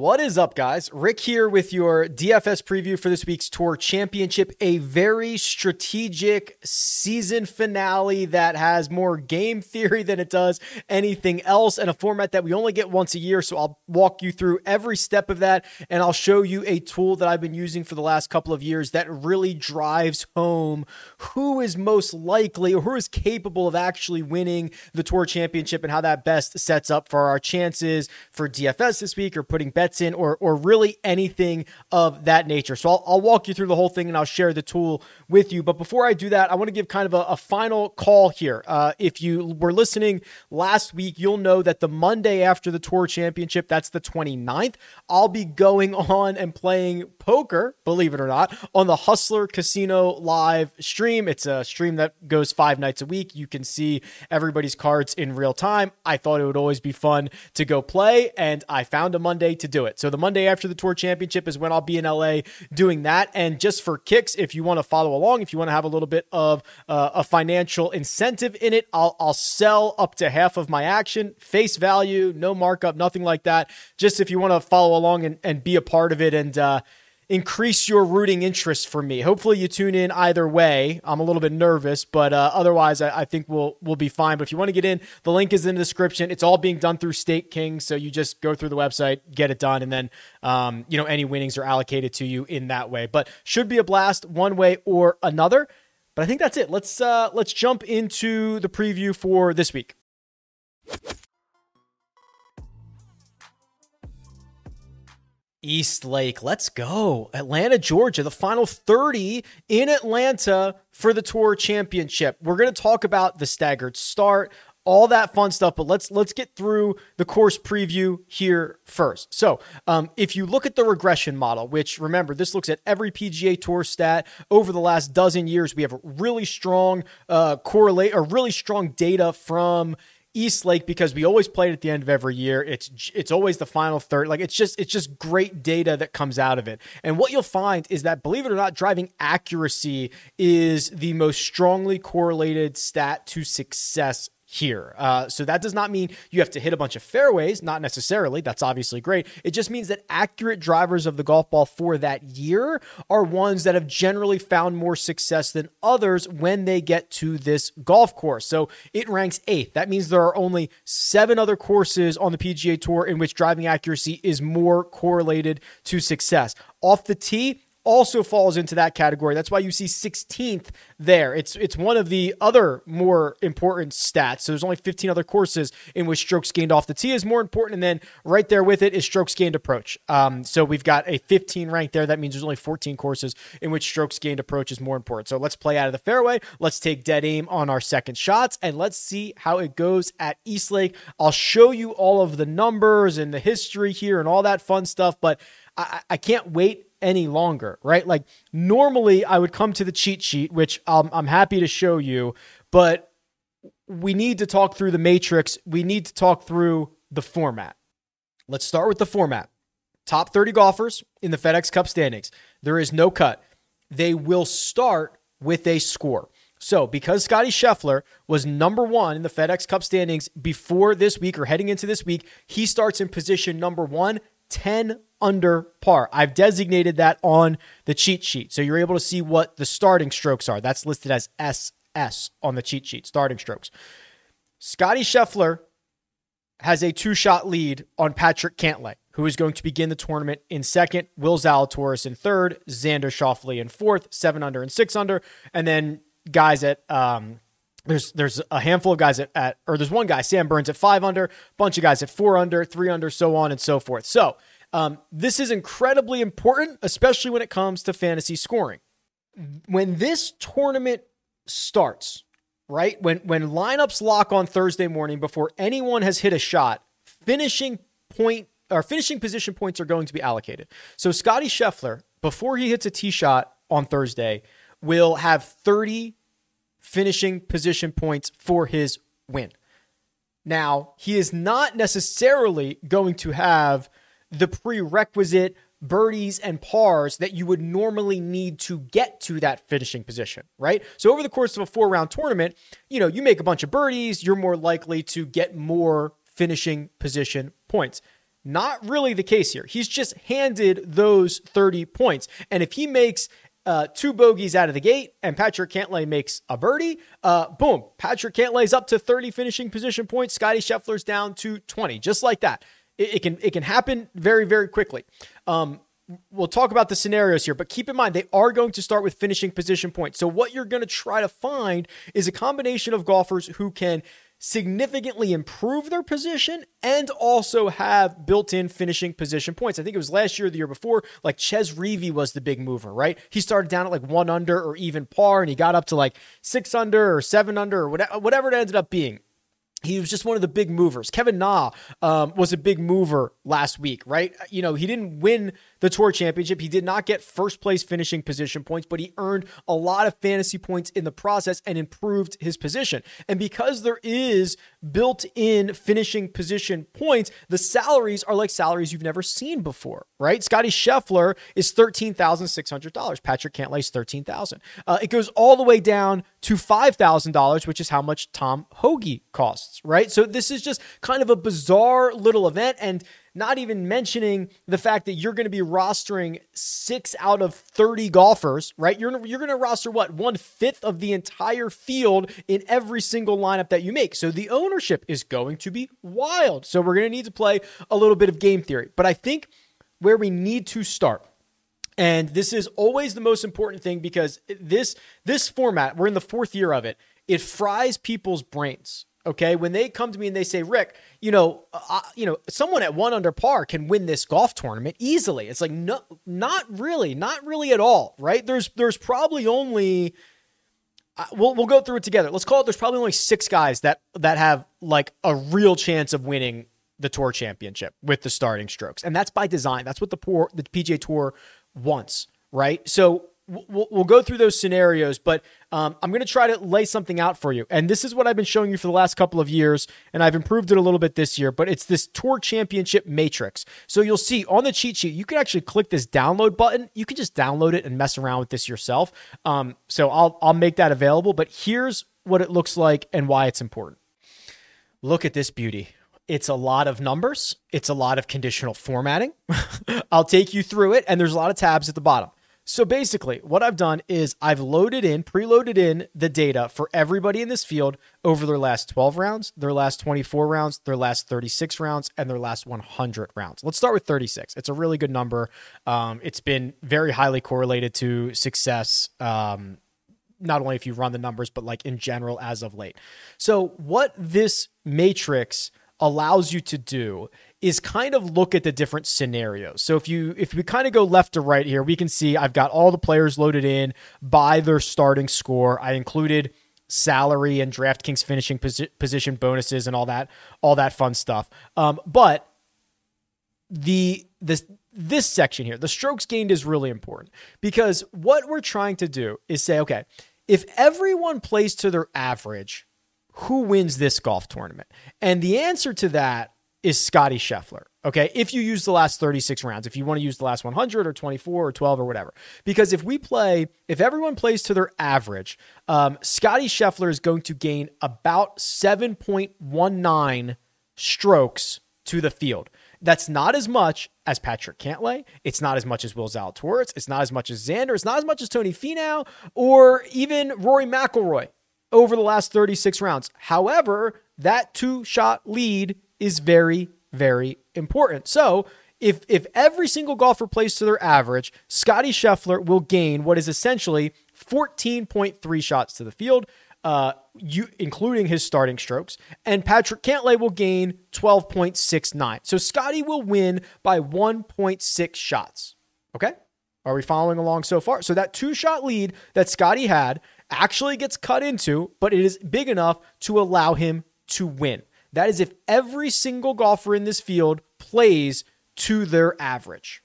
What is up, guys? Rick here with your DFS preview for this week's Tour Championship. A very strategic season finale that has more game theory than it does anything else, and a format that we only get once a year. So I'll walk you through every step of that, and I'll show you a tool that I've been using for the last couple of years that really drives home who is most likely or who is capable of actually winning the Tour Championship and how that best sets up for our chances for DFS this week or putting bets in or or really anything of that nature. So I'll, I'll walk you through the whole thing and I'll share the tool with you. But before I do that, I want to give kind of a, a final call here. Uh, if you were listening last week, you'll know that the Monday after the Tour Championship, that's the 29th, I'll be going on and playing poker, believe it or not, on the Hustler Casino live stream. It's a stream that goes five nights a week. You can see everybody's cards in real time. I thought it would always be fun to go play, and I found a Monday to do it. So the Monday after the Tour Championship is when I'll be in LA doing that. And just for kicks, if you want to follow along, if you want to have a little bit of uh, a financial incentive in it, I'll, I'll sell up to half of my action, face value, no markup, nothing like that. Just if you want to follow along and, and be a part of it and, uh, increase your rooting interest for me. Hopefully, you tune in either way. I'm a little bit nervous, but uh, otherwise, I, I, think we'll we'll be fine. But if you want to get in, the link is in the description. It's all being done through Stake King, so you just go through the website, get it done, and then um, you know any winnings are allocated to you in that way. But should be a blast one way or another. But I think that's it. Let's uh, let's jump into the preview for this week. East Lake. Let's go. Atlanta, Georgia, the final 30 in Atlanta for the Tour Championship. We're going to talk about the staggered start, all that fun stuff, but let's let's get through the course preview here first. So, um, if you look at the regression model, which remember this looks at every PGA Tour stat over the last dozen years, we have a really strong uh, correlate or really strong data from East Lake because we always play it at the end of every year. It's it's always the final third. Like it's just it's just great data that comes out of it. And what you'll find is that believe it or not, driving accuracy is the most strongly correlated stat to success here. Uh, so that does not mean you have to hit a bunch of fairways, not necessarily. That's obviously great. It just means that accurate drivers of the golf ball for that year are ones that have generally found more success than others when they get to this golf course. So it ranks eighth. That means there are only seven other courses on the PGA Tour in which driving accuracy is more correlated to success. Off the tee, also falls into that category. That's why you see 16th there. It's it's one of the other more important stats. So there's only 15 other courses in which strokes gained off the tee is more important, and then right there with it is strokes gained approach. Um, so we've got a 15 rank there. That means there's only 14 courses in which strokes gained approach is more important. So let's play out of the fairway. Let's take dead aim on our second shots, and let's see how it goes at Eastlake. I'll show you all of the numbers and the history here and all that fun stuff, but I, I can't wait any longer, right? Like normally I would come to the cheat sheet, which um, I'm happy to show you, but we need to talk through the matrix. We need to talk through the format. Let's start with the format. Top 30 golfers in the FedEx Cup standings. There is no cut. They will start with a score. So, because Scottie Scheffler was number one in the FedEx Cup standings before this week or heading into this week, he starts in position number one, 10 under par. I've designated that on the cheat sheet. So you're able to see what the starting strokes are. That's listed as SS on the cheat sheet, starting strokes. Scottie Scheffler has a two shot lead on Patrick Cantlay, who is going to begin the tournament in second, Will Zalatoris in third, Xander Schauffele in fourth, seven under and six under, and then guys at um, there's there's a handful of guys at, at, or there's one guy Sam Burns at five under, bunch of guys at four under, three under, so on and so forth. So um, this is incredibly important, especially when it comes to fantasy scoring. When this tournament starts, right? When when lineups lock on Thursday morning before anyone has hit a shot, finishing point or finishing position points are going to be allocated. So Scottie Scheffler, before he hits a tee shot on Thursday, will have 30 finishing position points for his win. Now, he is not necessarily going to have the prerequisite birdies and pars that you would normally need to get to that finishing position, right? So over the course of a four round tournament, you know, you make a bunch of birdies, you're more likely to get more finishing position points. Not really the case here. He's just handed those 30 points. And if he makes uh, two bogeys out of the gate and Patrick Cantlay makes a birdie, uh, boom, Patrick Cantlay's up to 30 finishing position points. Scottie Scheffler's down to 20, just like that. It, it can it can happen very very quickly. Um, we'll talk about the scenarios here, but keep in mind they are going to start with finishing position points. So what you're going to try to find is a combination of golfers who can significantly improve their position and also have built-in finishing position points. I think it was last year or the year before, like Chez Reavie was the big mover, right? He started down at like one under or even par, and he got up to like six under or seven under or whatever it ended up being he was just one of the big movers. Kevin Na um, was a big mover last week, right? You know, he didn't win the Tour Championship. He did not get first place finishing position points, but he earned a lot of fantasy points in the process and improved his position. And because there is built in finishing position points, the salaries are like salaries you've never seen before, right? Scottie Scheffler is $13,600. Patrick Cantlay is 13,000. Uh, it goes all the way down to $5,000, which is how much Tom Hoge costs, right? So this is just kind of a bizarre little event. And not even mentioning the fact that you're going to be rostering six out of 30 golfers, right? You're, you're going to roster what? One fifth of the entire field in every single lineup that you make. So the ownership is going to be wild. So we're going to need to play a little bit of game theory. But I think where we need to start and this is always the most important thing because this this format, we're in the fourth year of it. It fries people's brains Okay, when they come to me and they say, "Rick, you know, uh, you know, someone at one under par can win this golf tournament easily," it's like, no, not really, not really at all, right? There's there's probably only uh, we'll we'll go through it together. Let's call it. There's probably only six guys that that have like a real chance of winning the tour championship with the starting strokes, and that's by design. That's what the poor the PGA Tour wants, right? So we'll, we'll go through those scenarios, but um, I'm going to try to lay something out for you. And this is what I've been showing you for the last couple of years, and I've improved it a little bit this year, but it's this Tour Championship Matrix. So you'll see on the cheat sheet, you can actually click this download button. You can just download it and mess around with this yourself. Um, so I'll, I'll make that available, but here's what it looks like and why it's important. Look at this beauty. It's a lot of numbers. It's a lot of conditional formatting. I'll take you through it, and there's a lot of tabs at the bottom. So basically, what I've done is I've loaded in, preloaded in the data for everybody in this field over their last 12 rounds, their last 24 rounds, their last 36 rounds, and their last 100 rounds. Let's start with 36. It's a really good number. Um, it's been very highly correlated to success. Um, not only if you run the numbers, but like in general as of late. So, what this matrix allows you to do is kind of look at the different scenarios. So if you if we kind of go left to right here, we can see I've got all the players loaded in by their starting score. I included salary and DraftKings finishing posi- position bonuses and all that all that fun stuff. Um, but the this this section here, the strokes gained is really important because what we're trying to do is say, okay, if everyone plays to their average, who wins this golf tournament? And the answer to that is Scottie Scheffler. Okay. If you use the last 36 rounds, if you want to use the last 100 or 24 or 12 or whatever. Because if we play, if everyone plays to their average, um, Scottie Scheffler is going to gain about 7.19 strokes to the field. That's not as much as Patrick Cantlay. It's not as much as Will Zalatoris. It's not as much as Xander. It's not as much as Tony Finau or even Rory McIlroy over the last 36 rounds. However, that two shot lead is very, very important. So if if every single golfer plays to their average, Scottie Scheffler will gain what is essentially 14.3 shots to the field, uh, you, including his starting strokes, and Patrick Cantlay will gain 12.69. So Scottie will win by 1.6 shots. Okay, are we following along so far? So that two shot lead that Scottie had actually gets cut into, but it is big enough to allow him to win. That is if every single golfer in this field plays to their average.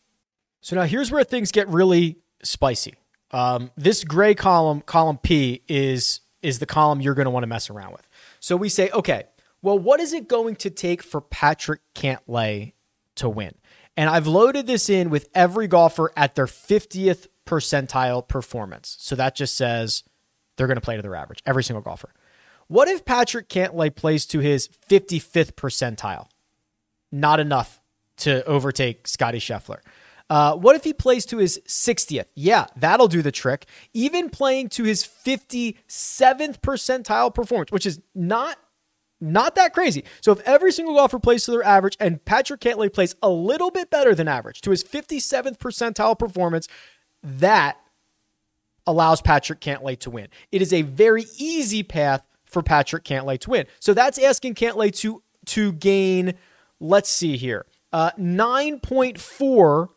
So now here's where things get really spicy. Um, this gray column, column P, is is the column you're going to want to mess around with. So we say, okay, well, what is it going to take for Patrick Cantlay to win? And I've loaded this in with every golfer at their 50th percentile performance. So that just says they're going to play to their average, every single golfer. What if Patrick Cantlay plays to his 55th percentile? Not enough to overtake Scottie Scheffler. Uh, what if he plays to his 60th? Yeah, that'll do the trick. Even playing to his 57th percentile performance, which is not not that crazy. So if every single golfer plays to their average and Patrick Cantlay plays a little bit better than average to his 57th percentile performance, that allows Patrick Cantlay to win. It is a very easy path for Patrick Cantlay to win. So that's asking Cantlay to to gain, let's see here, uh, 9.4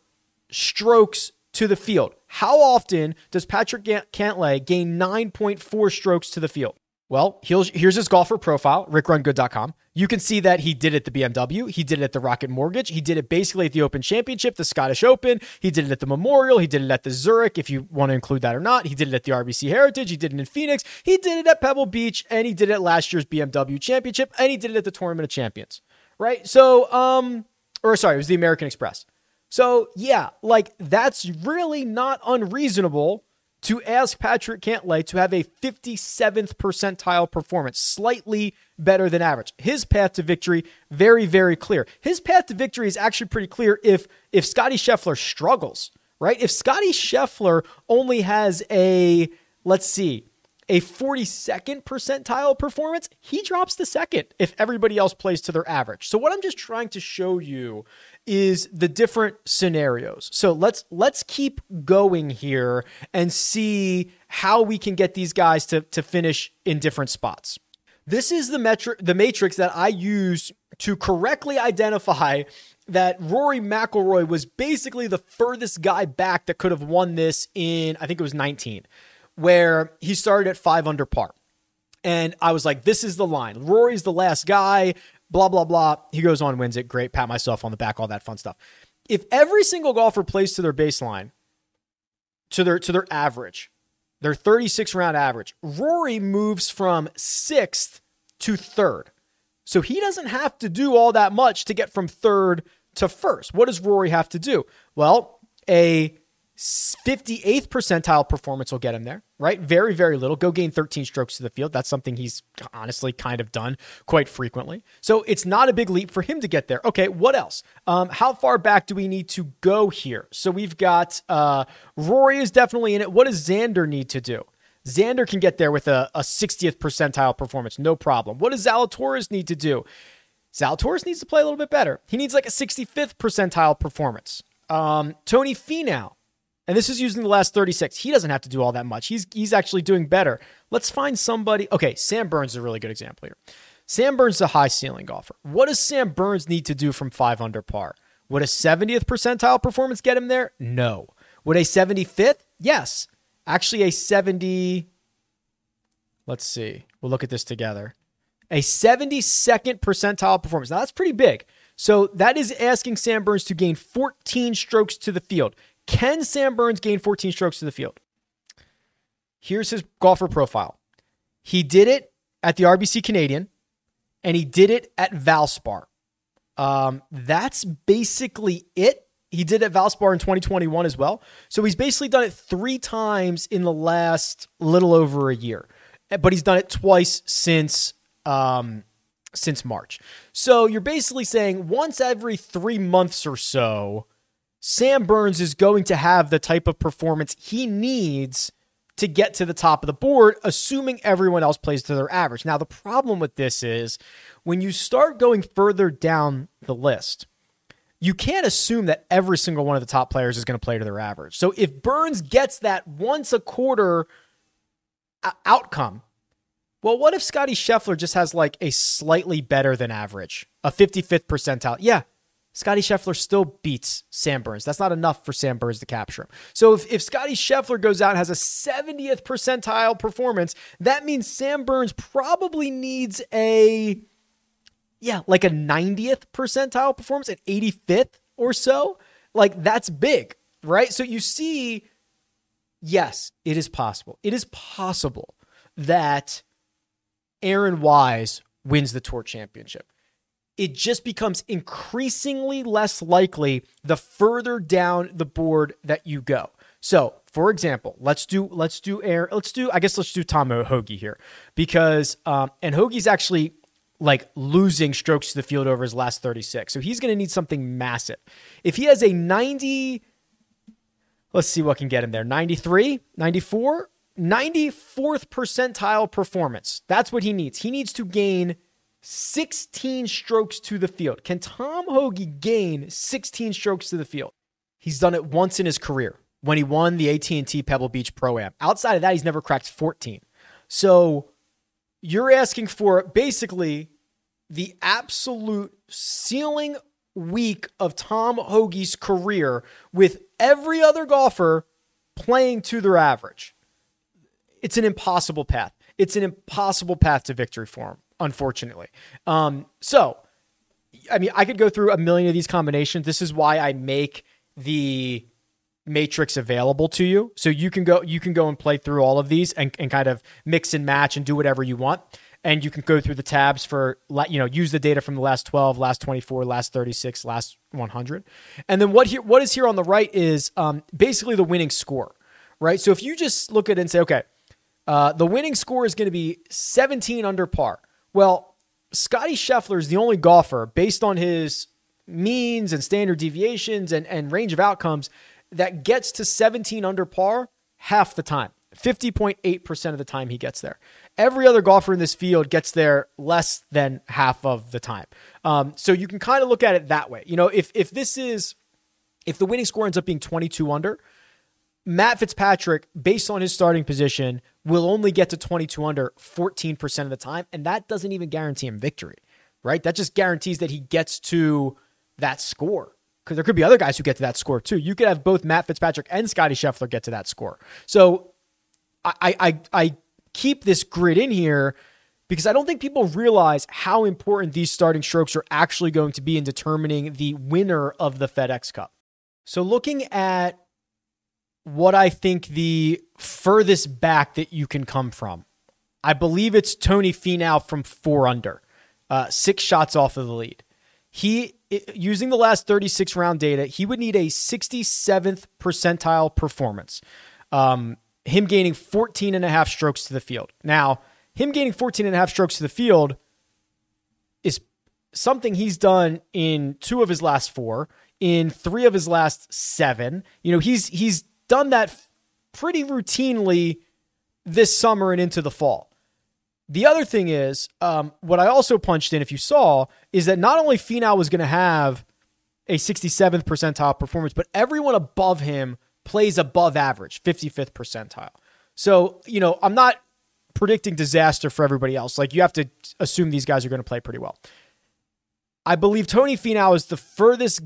strokes to the field. How often does Patrick Cantlay gain 9.4 strokes to the field? Well, here's his golfer profile, rickrungood.com. You can see that he did it at the BMW. He did it at the Rocket Mortgage. He did it basically at the Open Championship, the Scottish Open. He did it at the Memorial. He did it at the Zurich, if you want to include that or not. He did it at the RBC Heritage. He did it in Phoenix. He did it at Pebble Beach, and he did it last year's BMW Championship, and he did it at the Tournament of Champions. Right? So, um, or sorry, it was the American Express. So, yeah, like that's really not unreasonable to ask Patrick Cantlay to have a 57th percentile performance, slightly better than average. His path to victory, very, very clear. His path to victory is actually pretty clear if if Scottie Scheffler struggles, right? If Scottie Scheffler only has a, let's see, a 42nd percentile performance, he drops the second if everybody else plays to their average. So what I'm just trying to show you is the different scenarios. So let's let's keep going here and see how we can get these guys to to finish in different spots. This is the metric the matrix that I use to correctly identify that Rory McIlroy was basically the furthest guy back that could have won this in I think it was 19 where he started at 5 under par. And I was like, this is the line. Rory's the last guy blah, blah, blah. He goes on, wins it. Great. Pat myself on the back, all that fun stuff. If every single golfer plays to their baseline, to their to their average, their 36 round average, Rory moves from sixth to third. So he doesn't have to do all that much to get from third to first. What does Rory have to do? Well, a 58th percentile performance will get him there, right? Very, very little. Go gain 13 strokes to the field. That's something he's honestly kind of done quite frequently. So it's not a big leap for him to get there. Okay, what else? Um, how far back do we need to go here? So we've got uh, Rory is definitely in it. What does Xander need to do? Xander can get there with a, a 60th percentile performance, no problem. What does Zalatoris need to do? Zalatoris needs to play a little bit better. He needs like a 65th percentile performance. Um, Tony Finau and this is using the last 36. He doesn't have to do all that much. He's he's actually doing better. Let's find somebody. Okay, Sam Burns is a really good example here. Sam Burns is a high ceiling golfer. What does Sam Burns need to do from five under par? Would a 70th percentile performance get him there? No. Would a 75th? Yes. Actually, a 70. Let's see. We'll look at this together. A 72nd percentile performance. Now, that's pretty big. So that is asking Sam Burns to gain 14 strokes to the field. Can Sam Burns gain 14 strokes to the field? Here's his golfer profile. He did it at the RBC Canadian, and he did it at Valspar. Um, that's basically it. He did at Valspar in 2021 as well. So he's basically done it three times in the last little over a year, but he's done it twice since um, since March. So you're basically saying once every three months or so, Sam Burns is going to have the type of performance he needs to get to the top of the board, assuming everyone else plays to their average. Now, the problem with this is when you start going further down the list, you can't assume that every single one of the top players is going to play to their average. So if Burns gets that once a quarter uh, outcome, well, what if Scottie Scheffler just has like a slightly better than average, a 55th percentile? Yeah, Scottie Scheffler still beats Sam Burns. That's not enough for Sam Burns to capture him. So if, if Scottie Scheffler goes out and has a 70th percentile performance, that means Sam Burns probably needs a, yeah, like a 90th percentile performance, an 85th or so. Like that's big, right? So you see, yes, it is possible. It is possible that Aaron Wise wins the tour championship it just becomes increasingly less likely the further down the board that you go. So, for example, let's do let's do air let's do I guess let's do Tom Hoge here because um, and Hoge's actually like losing strokes to the field over his last 36. So he's going to need something massive. If he has a 90, let's see what can get him there 93, 94, 94th percentile performance. That's what he needs. He needs to gain 16 strokes to the field. Can Tom Hoge gain 16 strokes to the field? He's done it once in his career when he won the AT&T Pebble Beach Pro Am. Outside of that, he's never cracked 14. So you're asking for basically the absolute ceiling week of Tom Hoge's career with every other golfer playing to their average. It's an impossible path. It's an impossible path to victory for him, unfortunately. Um, so, I mean, I could go through a million of these combinations. This is why I make the matrix available to you. So you can go you can go and play through all of these and, and kind of mix and match and do whatever you want. And you can go through the tabs for you know use the data from the last 12, last 24, last 36, last 100. And then what here what is here on the right is um, basically the winning score, right? So if you just look at it and say, okay, uh, the winning score is going to be 17 under par. Well, Scottie Scheffler is the only golfer based on his means and standard deviations and, and range of outcomes that gets to 17 under par half the time. 50.8% of the time he gets there. Every other golfer in this field gets there less than half of the time. Um, so you can kind of look at it that way. You know, if if this is if the winning score ends up being 22 under, Matt Fitzpatrick, based on his starting position, will only get to 22 under 14% of the time, and that doesn't even guarantee him victory, right? That just guarantees that he gets to that score because there could be other guys who get to that score too. You could have both Matt Fitzpatrick and Scottie Scheffler get to that score. So I, I, I keep this grid in here because I don't think people realize how important these starting strokes are actually going to be in determining the winner of the FedEx Cup. So looking at what I think the furthest back that you can come from, I believe it's Tony Finau from four under, uh, six shots off of the lead. He using the last 36 round data, he would need a 67th percentile performance. Um, him gaining 14 and a half strokes to the field. Now, him gaining 14 and a half strokes to the field is something he's done in two of his last four, in three of his last seven. You know, he's he's done that pretty routinely this summer and into the fall. The other thing is, um, what I also punched in, if you saw, is that not only Finau was going to have a 67th percentile performance, but everyone above him plays above average, 55th percentile. So, you know, I'm not predicting disaster for everybody else. Like, you have to assume these guys are going to play pretty well. I believe Tony Finau is the furthest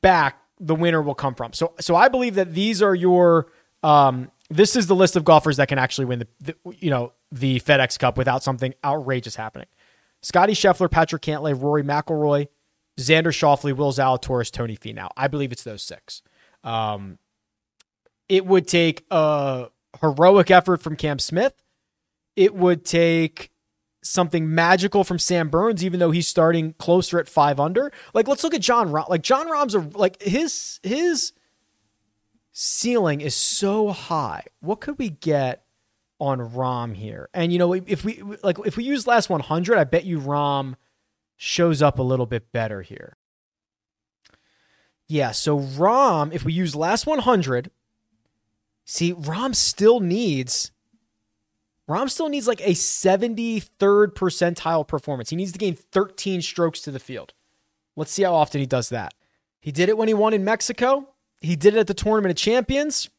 back the winner will come from. So, so I believe that these are your um, this is the list of golfers that can actually win the, the, you know the FedEx Cup without something outrageous happening. Scottie Scheffler, Patrick Cantlay, Rory McIlroy, Xander Schauffele, Will Zalatoris, Tony Finau. I believe it's those six. Um, it would take a heroic effort from Cam Smith. It would take something magical from Sam Burns, even though he's starting closer at five under. Like, let's look at Jon Rahm. Like Jon Rahm's a like his his ceiling is so high. What could we get on Rahm here? And you know, if we like if we use last 100, I bet you Rahm shows up a little bit better here. Yeah, so Rahm, if we use last 100, see Rahm still needs Rahm still needs like a 73rd percentile performance. He needs to gain 13 strokes to the field. Let's see how often he does that. He did it when he won in Mexico. He did it at the Tournament of Champions.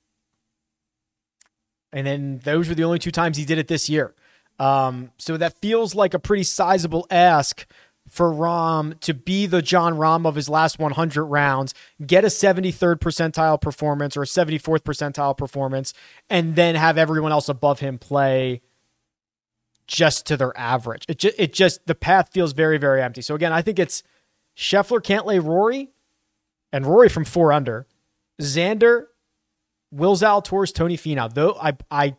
And then those were the only two times he did it this year. Um, so that feels like a pretty sizable ask for Rahm to be the Jon Rahm of his last 100 rounds, get a 73rd percentile performance or a 74th percentile performance, and then have everyone else above him play just to their average. It just, it just the path feels very very empty. So again, I think it's Scheffler, Cantlay, Rory, and Rory from four under, Xander, Will Zalatoris, Tony Finau. Though I I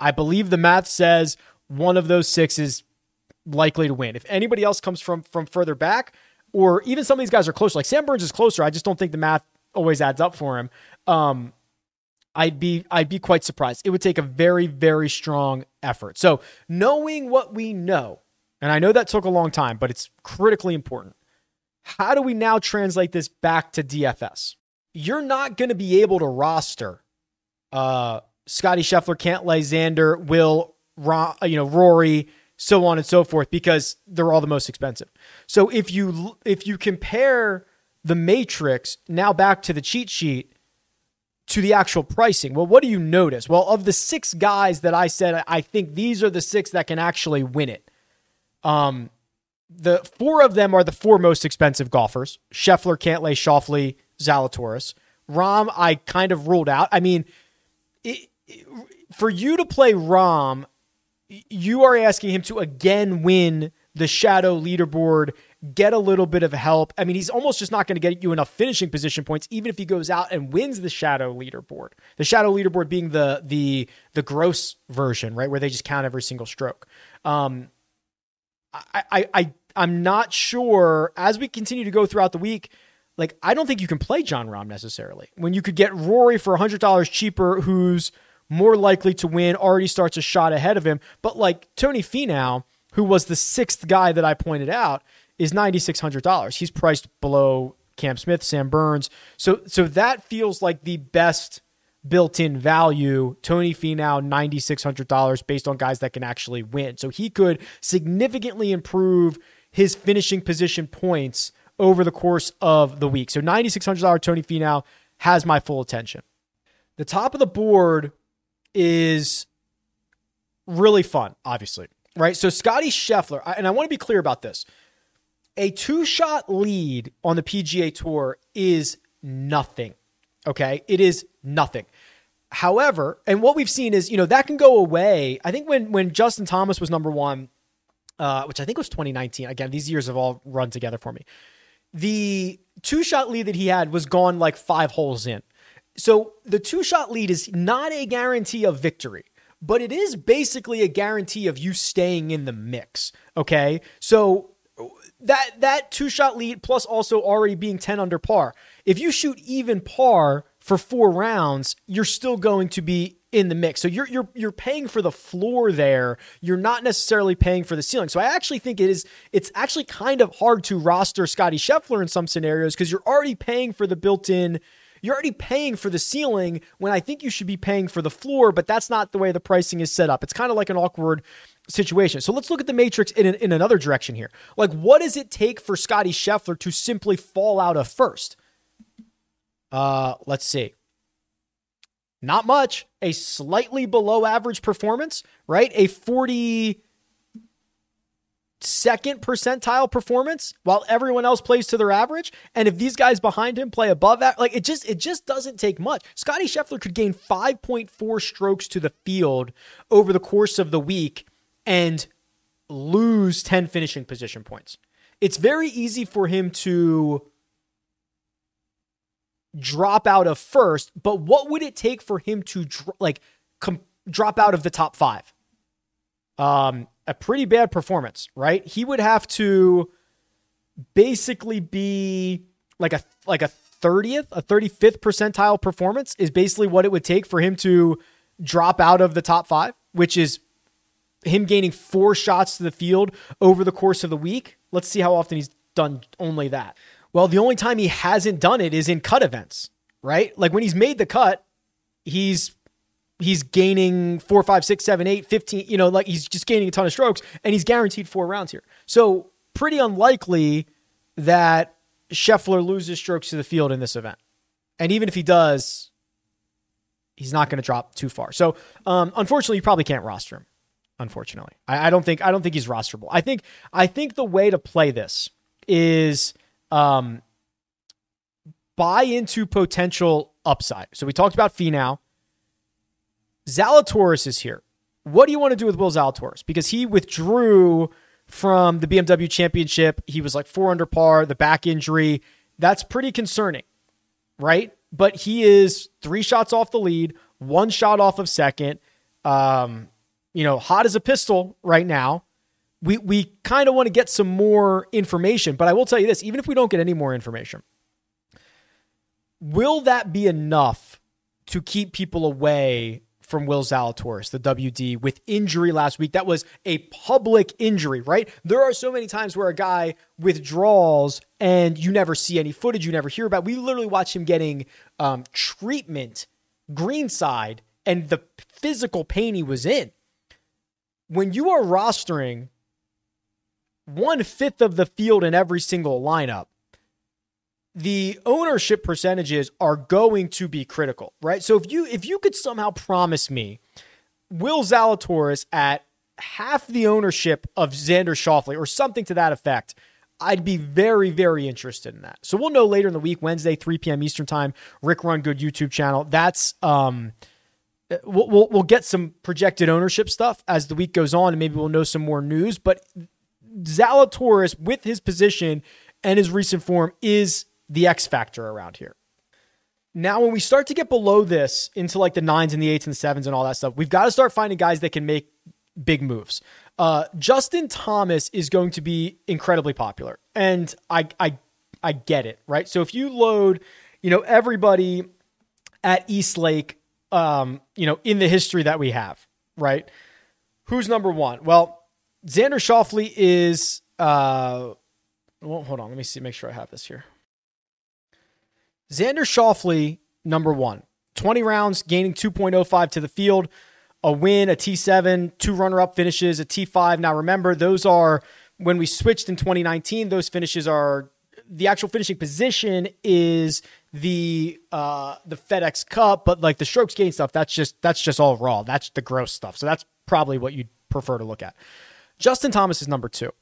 I believe the math says one of those six is likely to win. If anybody else comes from from further back, or even some of these guys are closer, like Sam Burns is closer. I just don't think the math always adds up for him. Um, I'd be I'd be quite surprised. It would take a very very strong effort. So knowing what we know, And I know that took a long time, but it's critically important. How do we now translate this back to DFS? You're not going to be able to roster uh, Scottie Scheffler, Cantlay, Xander, Will, Rahm, you know, Rory, so on and so forth, because they're all the most expensive. So if you if you compare the matrix now back to the cheat sheet to the actual pricing, well, what do you notice? Well, of the six guys that I said, I think these are the six that can actually win it. Um, the four of them are the four most expensive golfers: Scheffler, Cantlay, Schauffele, Zalatoris. Rahm I kind of ruled out. I mean, it, it, for you to play Rahm, you are asking him to again win the shadow leaderboard, get a little bit of help. I mean, he's almost just not going to get you enough finishing position points, even if he goes out and wins the shadow leaderboard. The shadow leaderboard being the the the gross version, right, where they just count every single stroke. Um, I, I, I I'm not sure as we continue to go throughout the week. Like, I don't think you can play Jon Rahm necessarily when you could get Rory for hundred dollars cheaper, who's more likely to win, already starts a shot ahead of him. But like Tony Finau, who was the sixth guy that I pointed out, is ninety six hundred dollars. He's priced below Cam Smith, Sam Burns. So so that feels like the best built-in value. Tony Finau, ninety six hundred dollars, based on guys that can actually win. So he could significantly improve his finishing position points over the course of the week. So $9,600 Tony Finau has my full attention. The top of the board is really fun, obviously, right? So Scottie Scheffler, and I want to be clear about this. A two shot lead on the PGA Tour is nothing. Okay. It is nothing. However, and what we've seen is, you know, that can go away. I think when when Justin Thomas was number one, uh, which I think was 2019. Again, these years have all run together for me. The two shot lead that he had was gone like five holes in. So the two shot lead is not a guarantee of victory, but it is basically a guarantee of you staying in the mix. Okay. So that that two shot lead plus also already being 10 under par. If you shoot even par for four rounds, you're still going to be in the mix. So you're you're you're paying for the floor there. You're not necessarily paying for the ceiling. So I actually think it is it's actually kind of hard to roster Scottie Scheffler in some scenarios because you're already paying for the built-in you're already paying for the ceiling when I think you should be paying for the floor, but that's not the way the pricing is set up. It's kind of like an awkward situation. So let's look at the matrix in, in another direction here. Like, what does it take for Scottie Scheffler to simply fall out of first? Uh, let's see. Not much. A slightly below average performance, right? A 40 second percentile performance while everyone else plays to their average. And if these guys behind him play above that like it just it just doesn't take much. Scottie scheffler could gain 5.4 strokes to the field over the course of the week and lose 10 finishing position points. It's very easy for him to drop out of first, but what would it take for him to like com- drop out of the top five? Um, a pretty bad performance, right? He would have to basically be like a like a 30th, a 35th percentile performance is basically what it would take for him to drop out of the top 5, which is him gaining four shots to the field over the course of the week. Let's see how often he's done only that. Well, the only time he hasn't done it is in cut events, right? Like when he's made the cut, he's he's gaining four, five, six, seven, eight, 15, you know, like he's just gaining a ton of strokes and he's guaranteed four rounds here. So pretty unlikely that Scheffler loses strokes to the field in this event. And even if he does, he's not going to drop too far. So um, unfortunately, you probably can't roster him. Unfortunately, I, I don't think I don't think he's rosterable. I think I think the way to play this is um, buy into potential upside. So we talked about Finau. Zalatoris is here. What do you want to do with Will Zalatoris? Because he withdrew from the BMW championship. He was like four under par, the back injury. That's pretty concerning, right? But he is three shots off the lead, one shot off of second. Um, you know, hot as a pistol right now we we kind of want to get some more information. But I will tell you this: even if we don't get any more information, will that be enough to keep people away from Will Zalatoris, the WD, with injury last week. That was a public injury, right? There are so many times where a guy withdraws and you never see any footage, you never hear about. We literally watch him getting um, treatment greenside and the physical pain he was in. When you are rostering one fifth of the field in every single lineup, the ownership percentages are going to be critical, right? So if you if you could somehow promise me Will Zalatoris at half the ownership of Xander Schauffele or something to that effect, I'd be very, very interested in that. So we'll know later in the week, Wednesday, 3 p.m. Eastern time, Rick Run Good YouTube channel. That's um we'll, we'll we'll get some projected ownership stuff as the week goes on, and maybe we'll know some more news. But Zalatoris, with his position and his recent form, is the X factor around here. Now, when we start to get below this into like the nines and the eights and the sevens and all that stuff, we've got to start finding guys that can make big moves. Uh, Justin Thomas is going to be incredibly popular, and I I I get it, right? So if you load, you know, everybody at East Lake, um, you know, in the history that we have, right? Who's number one? Well, Xander Schauffele is. Uh, well, hold on, let me see, make sure I have this here. Xander Schauffele, number one, 20 rounds, gaining 2.05 to the field, a win, a T7, two runner up finishes, a T5. Now, remember, those are when we switched in 2019, those finishes are the actual finishing position is the uh the FedEx Cup, but like the strokes gain stuff, that's just that's just all raw. That's the gross stuff. So that's probably what you'd prefer to look at. Justin Thomas is number two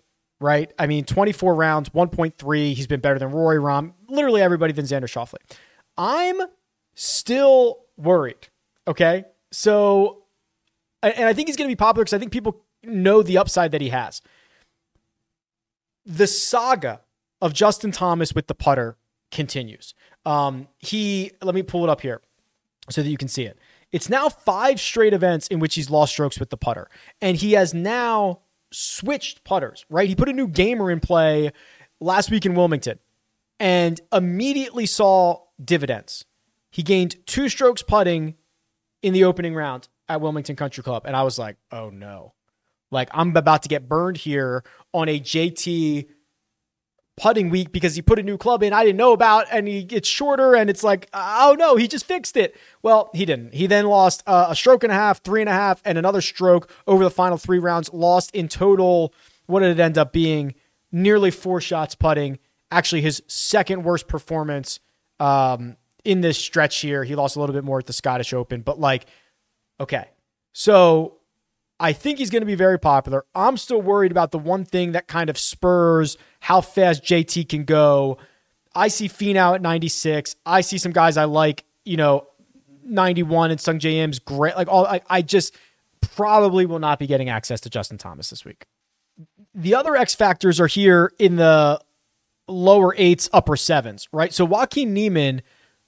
right? I mean, 24 rounds, 1.3. He's been better than Rory Rahm, literally everybody than Xander Schauffele. I'm still worried. Okay. So, and I think he's going to be popular because I think people know the upside that he has. The saga of Justin Thomas with the putter continues. Um, he, let me pull it up here so that you can see it. It's now five straight events in which he's lost strokes with the putter. And he has now switched putters, right? He put a new gamer in play last week in Wilmington and immediately saw dividends. He gained two strokes putting in the opening round at Wilmington Country Club. And I was like, oh no. Like, I'm about to get burned here on a JT putting week because he put a new club in I didn't know about and he gets shorter and it's like oh no he just fixed it. Well he didn't. He then lost uh, a stroke and a half three and a half and another stroke over the final three rounds lost in total what did it end up being? Nearly four shots putting. Actually his second worst performance um, in this stretch here. He lost a little bit more at the Scottish Open but like okay. So I think he's going to be very popular. I'm still worried about the one thing that kind of spurs how fast JT can go. I see Finau at 96. I see some guys I like, you know, 91 and Sungjae Im's great. Like all, I, I just probably will not be getting access to Justin Thomas this week. The other X factors are here in the lower eights, upper sevens, right? So Joaquin Niemann,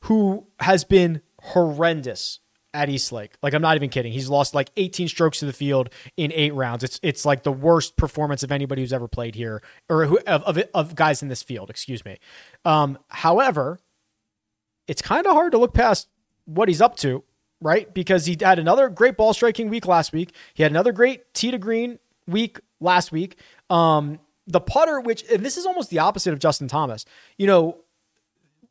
who has been horrendous at East Lake. Like I'm not even kidding. He's lost like 18 strokes to the field in eight rounds. It's it's like the worst performance of anybody who's ever played here or who of of, of guys in this field. Excuse me. Um, however, it's kind of hard to look past what he's up to, right? Because he had another great ball striking week last week. He had another great tee to green week last week. Um, the putter, which and this is almost the opposite of Justin Thomas. You know,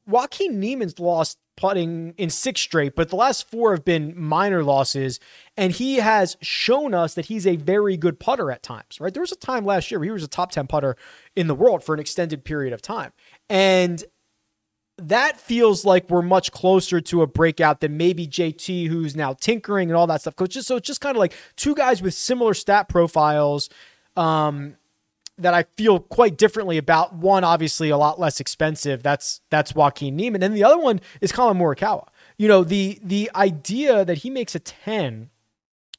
Joaquin Niemann's lost putting in six straight, but the last four have been minor losses. And he has shown us that he's a very good putter at times, right? There was a time last year where he was a top 10 putter in the world for an extended period of time. And that feels like we're much closer to a breakout than maybe JT, who's now tinkering and all that stuff. Just so it's just kind of like two guys with similar stat profiles. Um, that I feel quite differently about. One, obviously, a lot less expensive. That's that's Joaquin Niemann, and the other one is Collin Morikawa. You know, the the idea that he makes a ten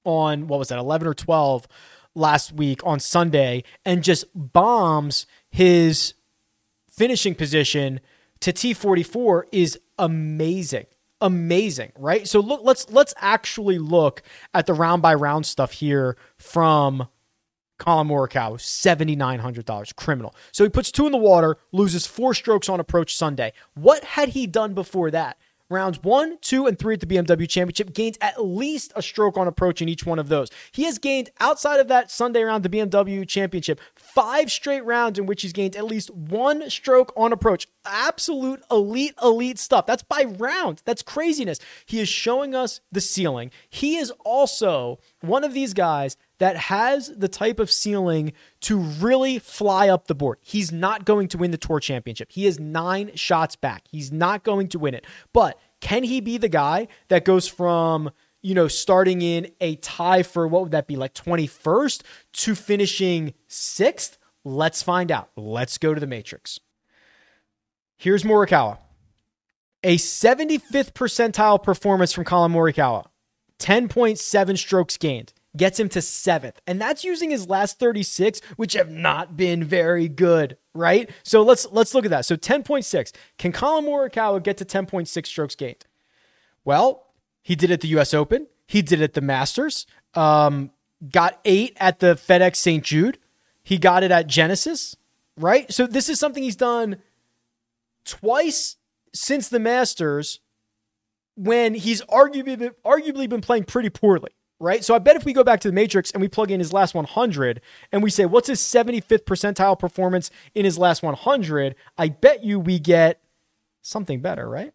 on what was that, eleven or twelve last week on Sunday, and just bombs his finishing position to T forty four is amazing amazing, right? So look, let's let's actually look at the round by round stuff here from Collin Morikawa, $7,900. Criminal. So he puts two in the water, loses four strokes on approach Sunday. What had he done before that? rounds one, two, and three at the BMW Championship, gains at least a stroke on approach in each one of those. He has gained outside of that Sunday round, the BMW Championship, five straight rounds in which he's gained at least one stroke on approach. Absolute elite, elite stuff. That's by round. That's craziness. He is showing us the ceiling. He is also one of these guys that has the type of ceiling to really fly up the board. He's not going to win the tour championship. He is nine shots back. He's not going to win it. But can he be the guy that goes from, you know, starting in a tie for what would that be, like 21st to finishing sixth? Let's find out. Let's go to the Matrix. Here's Morikawa. A 75th percentile performance from Collin Morikawa. 10.7 strokes gained gets him to seventh. And that's using his last 36, which have not been very good, right? So let's let's look at that. So 10.6. Can Collin Morikawa get to 10.6 strokes gained? Well, he did at the US Open. He did it at the Masters. Um, got eight at the FedEx St. Jude. He got it at Genesis, right? So this is something he's done twice since the Masters when he's arguably arguably been playing pretty poorly right? So I bet if we go back to the matrix and we plug in his last 100 and we say, what's his 75th percentile performance in his last 100? I bet you we get something better, right?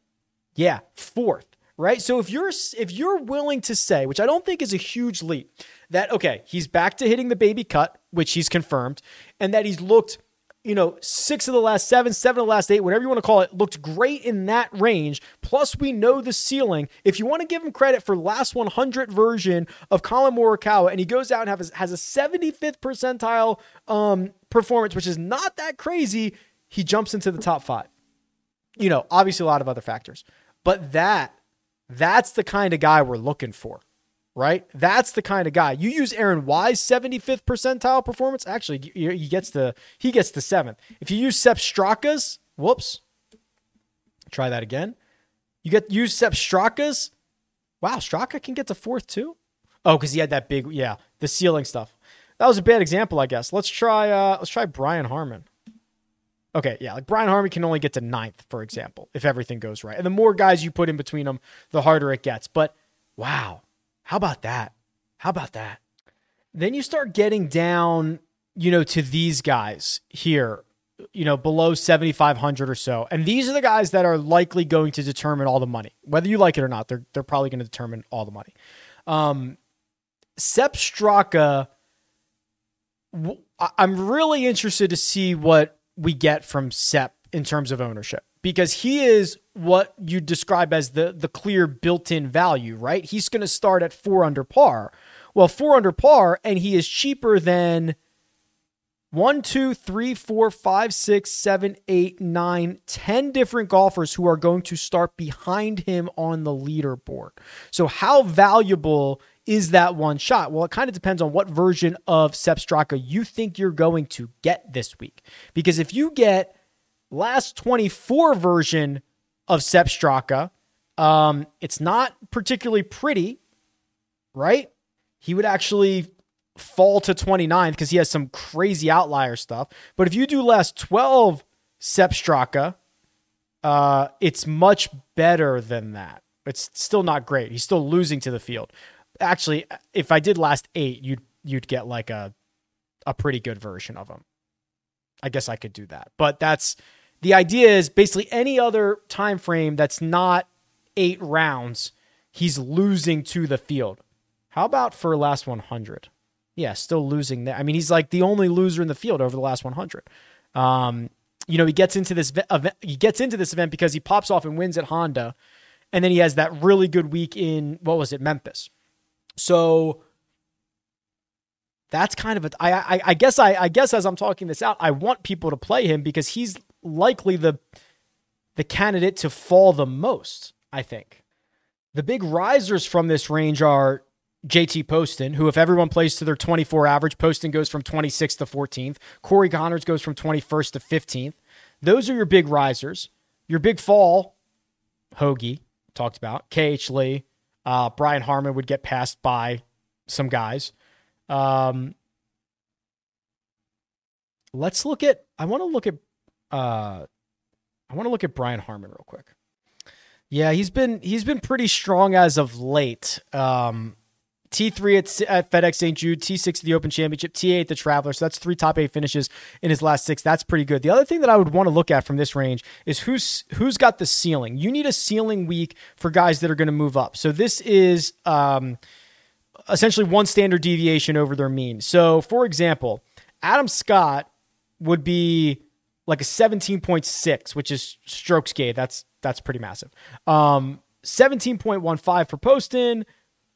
Yeah, fourth, right? So if you're if you're willing to say, which I don't think is a huge leap, that okay, he's back to hitting the baby cut, which he's confirmed, and that he's looked you know, six of the last seven, seven of the last eight, whatever you want to call it, looked great in that range. Plus, we know the ceiling. If you want to give him credit for last 100 version of Collin Morikawa, and he goes out and has, has a 75th percentile um, performance, which is not that crazy, he jumps into the top five. You know, obviously a lot of other factors, but that that's the kind of guy we're looking for right? That's the kind of guy. You use Aaron Wise 75th percentile performance. Actually, he gets the he gets the seventh. If you use Sepp Straka's, whoops, try that again. You get use Sepp Straka's. Wow, Straka can get to fourth too. Oh, because he had that big, yeah, the ceiling stuff. That was a bad example, I guess. Let's try. uh Let's try Brian Harman. Okay, yeah, like Brian Harman can only get to ninth, for example, if everything goes right. And the more guys you put in between them, the harder it gets. But wow, how about that? How about that? Then you start getting down, you know, to these guys here, you know, below 7,500 or so. And these are the guys that are likely going to determine all the money. Whether you like it or not, they're, they're probably going to determine all the money. Um, Sepp Straka, I'm really interested to see what we get from Sepp in terms of ownership because he is what you describe as the the clear built-in value, right? He's going to start at 4 under par. Well, 4 under par and he is cheaper than one, two, three, four, five, six, seven, eight, nine, ten different golfers who are going to start behind him on the leaderboard. So, how valuable is that one shot? Well, it kind of depends on what version of Sepp Straka you think you're going to get this week. Because if you get last 24 version of Sepp Straka. Um, it's not particularly pretty, right? He would actually fall to 29th because he has some crazy outlier stuff. But if you do last 12 Sepp Straka, uh, it's much better than that. It's still not great. He's still losing to the field. Actually, if I did last eight, you'd you'd get like a a pretty good version of him. I guess I could do that. But that's the idea is basically any other time frame that's not eight rounds, he's losing to the field. How about for last 100? Yeah, still losing there. I mean, he's like the only loser in the field over the last 100. Um, you know, he gets into this event. He gets into this event because he pops off and wins at Honda, and then he has that really good week in what was it, Memphis. So that's kind of a. I I, I guess I I guess as I'm talking this out, I want people to play him because he's likely the the candidate to fall the most, I think. The big risers from this range are JT Poston, who, if everyone plays to their 24 average, Poston goes from 26th to 14th. Corey Conners goes from 21st to 15th. Those are your big risers. Your big fall, Hoge, talked about. KH Lee, uh, Brian Harman would get passed by some guys. Um, let's look at, I want to look at uh, I want to look at Brian Harman real quick. Yeah, he's been he's been pretty strong as of late. Um, T3 at, at FedEx St. Jude, T6 at the Open Championship, T8 at the Traveler. So that's three top eight finishes in his last six. That's pretty good. The other thing that I would want to look at from this range is who's who's got the ceiling. You need a ceiling week for guys that are going to move up. So this is um, essentially one standard deviation over their mean. So for example, Adam Scott would be like a 17.6, which is strokes gained. That's that's pretty massive. Um, 17.15 for Poston.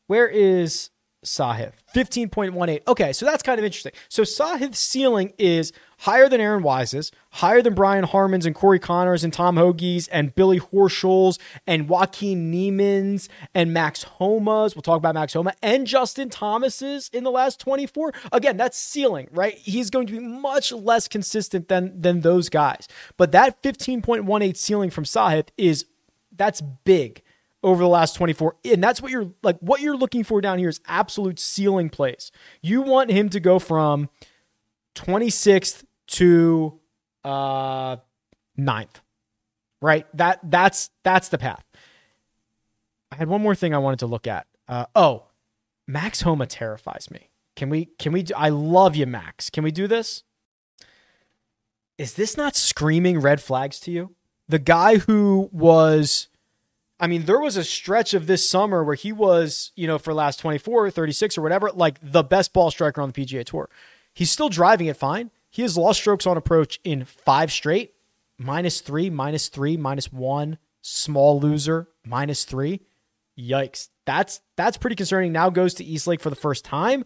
Where is Sahith? 15.18. Okay, so that's kind of interesting. So Sahith's ceiling is higher than Aaron Wise's, higher than Brian Harman's and Corey Conners and Tom Hoge's and Billy Horschel's and Joaquin Niemann's and Max Homa's. We'll talk about Max Homa and Justin Thomas's in the last 24. Again, that's ceiling, right? He's going to be much less consistent than than those guys. But that 15.18 ceiling from Sahith is that's big over the last 24 and that's what you're like what you're looking for down here is absolute ceiling plays. You want him to go from 26th to uh 9th right? That that's that's the path. I had one more thing i wanted to look at. Uh, oh max homa terrifies me. Can we can we do, i love you max. Can we do this? Is this not screaming red flags to you? The guy who was I mean, there was a stretch of this summer where he was, you know, for last 24, 36 or whatever, like the best ball striker on the PGA Tour. He's still driving it fine. He has lost strokes on approach in five straight, minus three, minus three, minus one, small loser, minus three. Yikes. That's that's pretty concerning. Now goes to East Lake for the first time.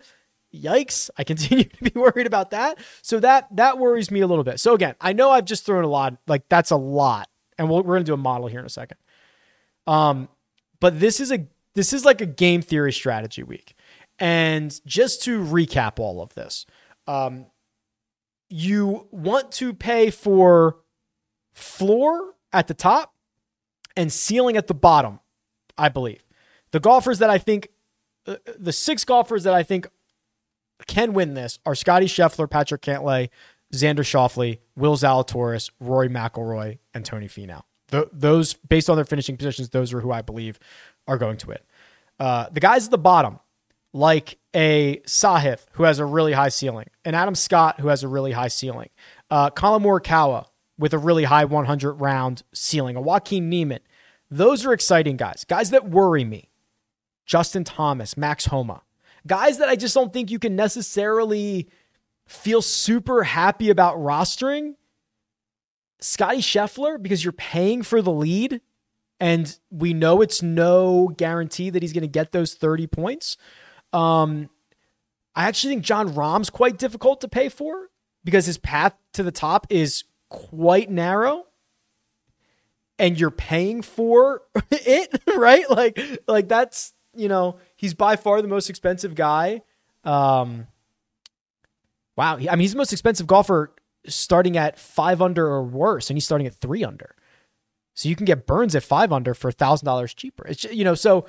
Yikes. I continue to be worried about that. So that that worries me a little bit. So again, I know I've just thrown a lot, like that's a lot. And we we are gonna do a model here in a second. Um, but this is a this is like a game theory strategy week. And just to recap all of this, um, you want to pay for floor at the top and ceiling at the bottom, I believe. The golfers that I think, uh, the six golfers that I think can win this are Scottie Scheffler, Patrick Cantlay, Xander Schauffele, Will Zalatoris, Rory McIlroy, and Tony Finau. Th- those, based on their finishing positions, those are who I believe are going to win. Uh, the guys at the bottom, like a Sahith, who has a really high ceiling, and Adam Scott, who has a really high ceiling, uh, Morikawa with a really high 100 round ceiling, a Joaquin Niemann. Those are exciting guys, guys that worry me. Justin Thomas, Max Homa, guys that I just don't think you can necessarily feel super happy about rostering Scottie Scheffler, because you're paying for the lead and we know it's no guarantee that he's going to get those 30 points. Um, I actually think Jon Rahm's quite difficult to pay for because his path to the top is quite narrow and you're paying for it, right? Like like that's, you know, he's by far the most expensive guy. Um Wow, I mean he's the most expensive golfer starting at five under or worse, and he's starting at three under. So you can get Burns at five under for thousand dollars cheaper. It's you know, so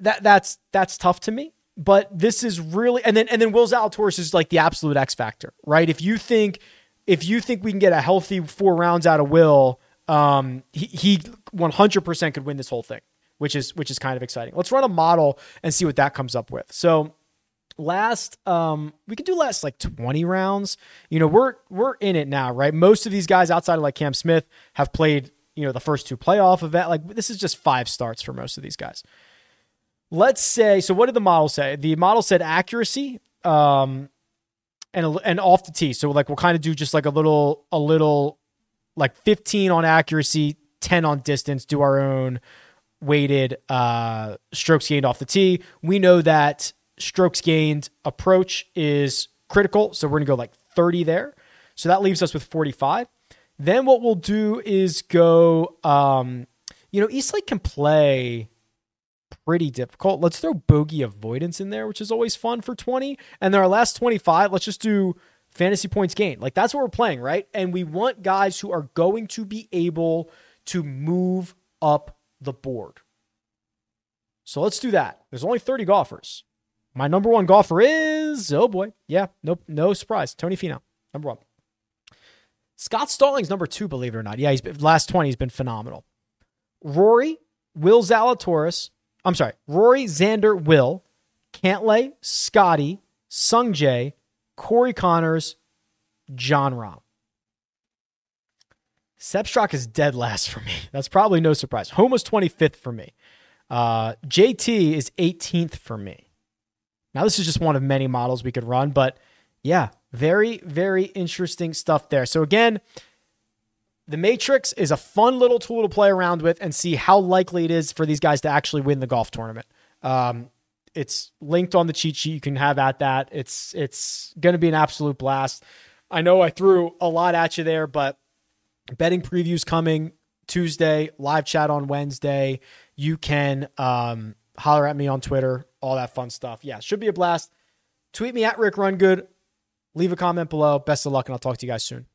that that's that's tough to me. But this is really and then and then Will Zalatoris is like the absolute X factor, right? If you think if you think we can get a healthy four rounds out of Will, um, he he 100% could win this whole thing, which is which is kind of exciting. Let's run a model and see what that comes up with. So last um we could do last like 20 rounds. You know we're we're in it now right? Most of these guys outside of like cam smith have played you know the first two playoff event. Like this is just five starts for most of these guys. Let's say so what did the model say? The model said accuracy um and and off the tee. So like we'll kind of do just like a little a little like 15 on accuracy 10 on distance do our own weighted uh strokes gained off the tee. We know that strokes gained approach is critical. So we're going to go like 30 there. So that leaves us with 45. Then what we'll do is go, um, you know, Eastlake can play pretty difficult. Let's throw bogey avoidance in there, which is always fun for 20. And then our last 25, let's just do fantasy points gained. Like that's what we're playing, right? And we want guys who are going to be able to move up the board. So let's do that. There's only 30 golfers. My number one golfer is oh boy, yeah, no no surprise, Tony Finau, number one. Scott Stallings number two, believe it or not. Yeah, he's been last twenty. He's been phenomenal. Rory Will Zalatoris. I'm sorry, Rory, Xander, Will, Cantlay, Scottie, Sung Jae, Corey Conners, Jon Rahm. Sepp Straka is dead last for me. That's probably no surprise. Home Homa's 25th for me. Uh, JT is 18th for me. Now, this is just one of many models we could run, but yeah, very, very interesting stuff there. So, again, the Matrix is a fun little tool to play around with and see how likely it is for these guys to actually win the golf tournament. Um, it's linked on the cheat sheet. You can have at that. It's it's going to be an absolute blast. I know I threw a lot at you there, but betting previews coming Tuesday, live chat on Wednesday. You can um, holler at me on Twitter, all that fun stuff. Yeah, should be a blast. Tweet me at Rick Rungood. Leave a comment below. Best of luck, and I'll talk to you guys soon.